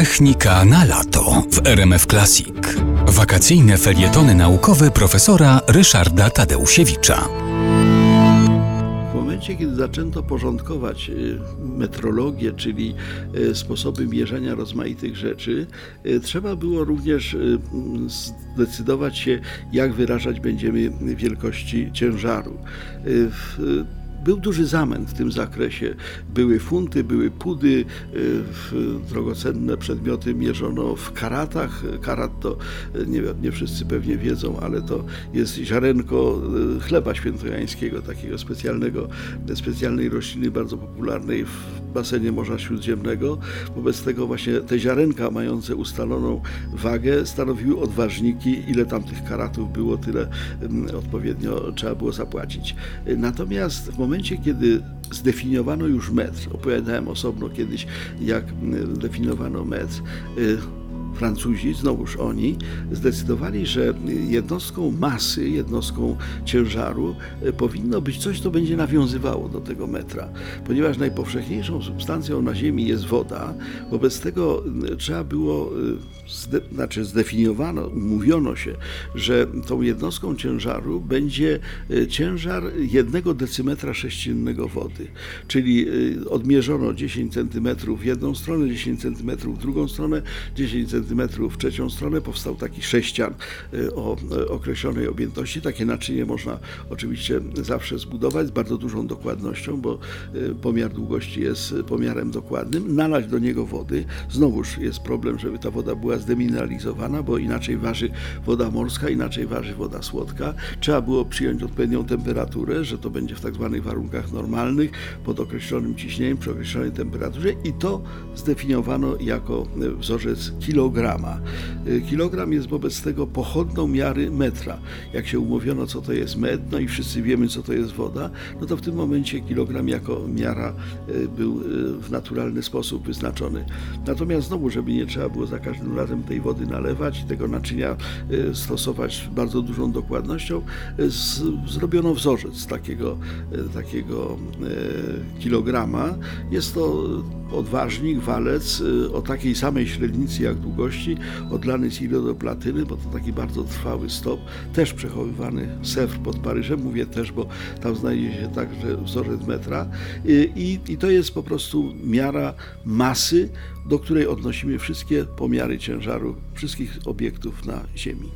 Technika na lato w RMF Classic. Wakacyjne felietony naukowe profesora Ryszarda Tadeusiewicza. W momencie, kiedy zaczęto porządkować y, metrologię, czyli y, sposoby mierzenia rozmaitych rzeczy, y, trzeba było również mm, zdecydować się, jak wyrażać będziemy wielkości ciężaru. Był duży zamęt w tym zakresie. Były funty, były pudy, w- drogocenne przedmioty mierzono w karatach. Karat to, y, nie, nie wszyscy pewnie wiedzą, ale to jest ziarenko y, chleba świętojańskiego, takiego specjalnego, specjalnej rośliny bardzo popularnej w basenie Morza Śródziemnego. Wobec tego właśnie te ziarenka mające ustaloną wagę stanowiły odważniki. Ile tam tych karatów było, tyle ym, odpowiednio trzeba było zapłacić. Natomiast w momencie, kiedy zdefiniowano już metr, opowiadałem osobno kiedyś, jak y, definiowano metr, y, Francuzi, znowuż oni, zdecydowali, że jednostką masy, jednostką ciężaru e, powinno być coś, co będzie nawiązywało do tego metra. Ponieważ najpowszechniejszą substancją na Ziemi jest woda, wobec tego m, trzeba było, e, zde, znaczy zdefiniowano, umówiono się, że tą jednostką ciężaru będzie e, ciężar jednego decymetra sześciennego wody. Czyli e, odmierzono 10 cm w jedną stronę, 10 cm w drugą stronę, 10 cm w trzecią stronę. Powstał taki sześcian e, o e, określonej objętości. Takie naczynie można oczywiście zawsze zbudować z bardzo dużą dokładnością, bo e, pomiar długości jest pomiarem dokładnym. Nalać do niego wody. Znowuż jest problem, żeby ta woda była zdemineralizowana, bo inaczej waży woda morska, inaczej waży woda słodka. Trzeba było przyjąć odpowiednią temperaturę, że to będzie w tak zwanych warunkach normalnych, pod określonym ciśnieniem, przy określonej temperaturze i to zdefiniowano jako wzorzec kilograma. E, Kilogram jest wobec tego pochodną miary metra. Jak się umówiono, co to jest metr, no i wszyscy wiemy, co to jest woda, no to w tym momencie kilogram jako miara e, był e, w naturalny sposób wyznaczony. Natomiast znowu, żeby nie trzeba było za każdym razem tej wody nalewać i tego naczynia stosować bardzo dużą dokładnością, z, zrobiono wzorzec takiego, takiego kilograma. Jest to odważnik, walec e, o takiej samej średnicy jak długości, odlany z iridoplatyny, bo to taki bardzo trwały stop, też przechowywany Sewr pod Paryżem, mówię też, bo tam znajdzie się także wzorzec metra I, i, i to jest po prostu miara masy, do której odnosimy wszystkie pomiary ciężaru wszystkich obiektów na Ziemi.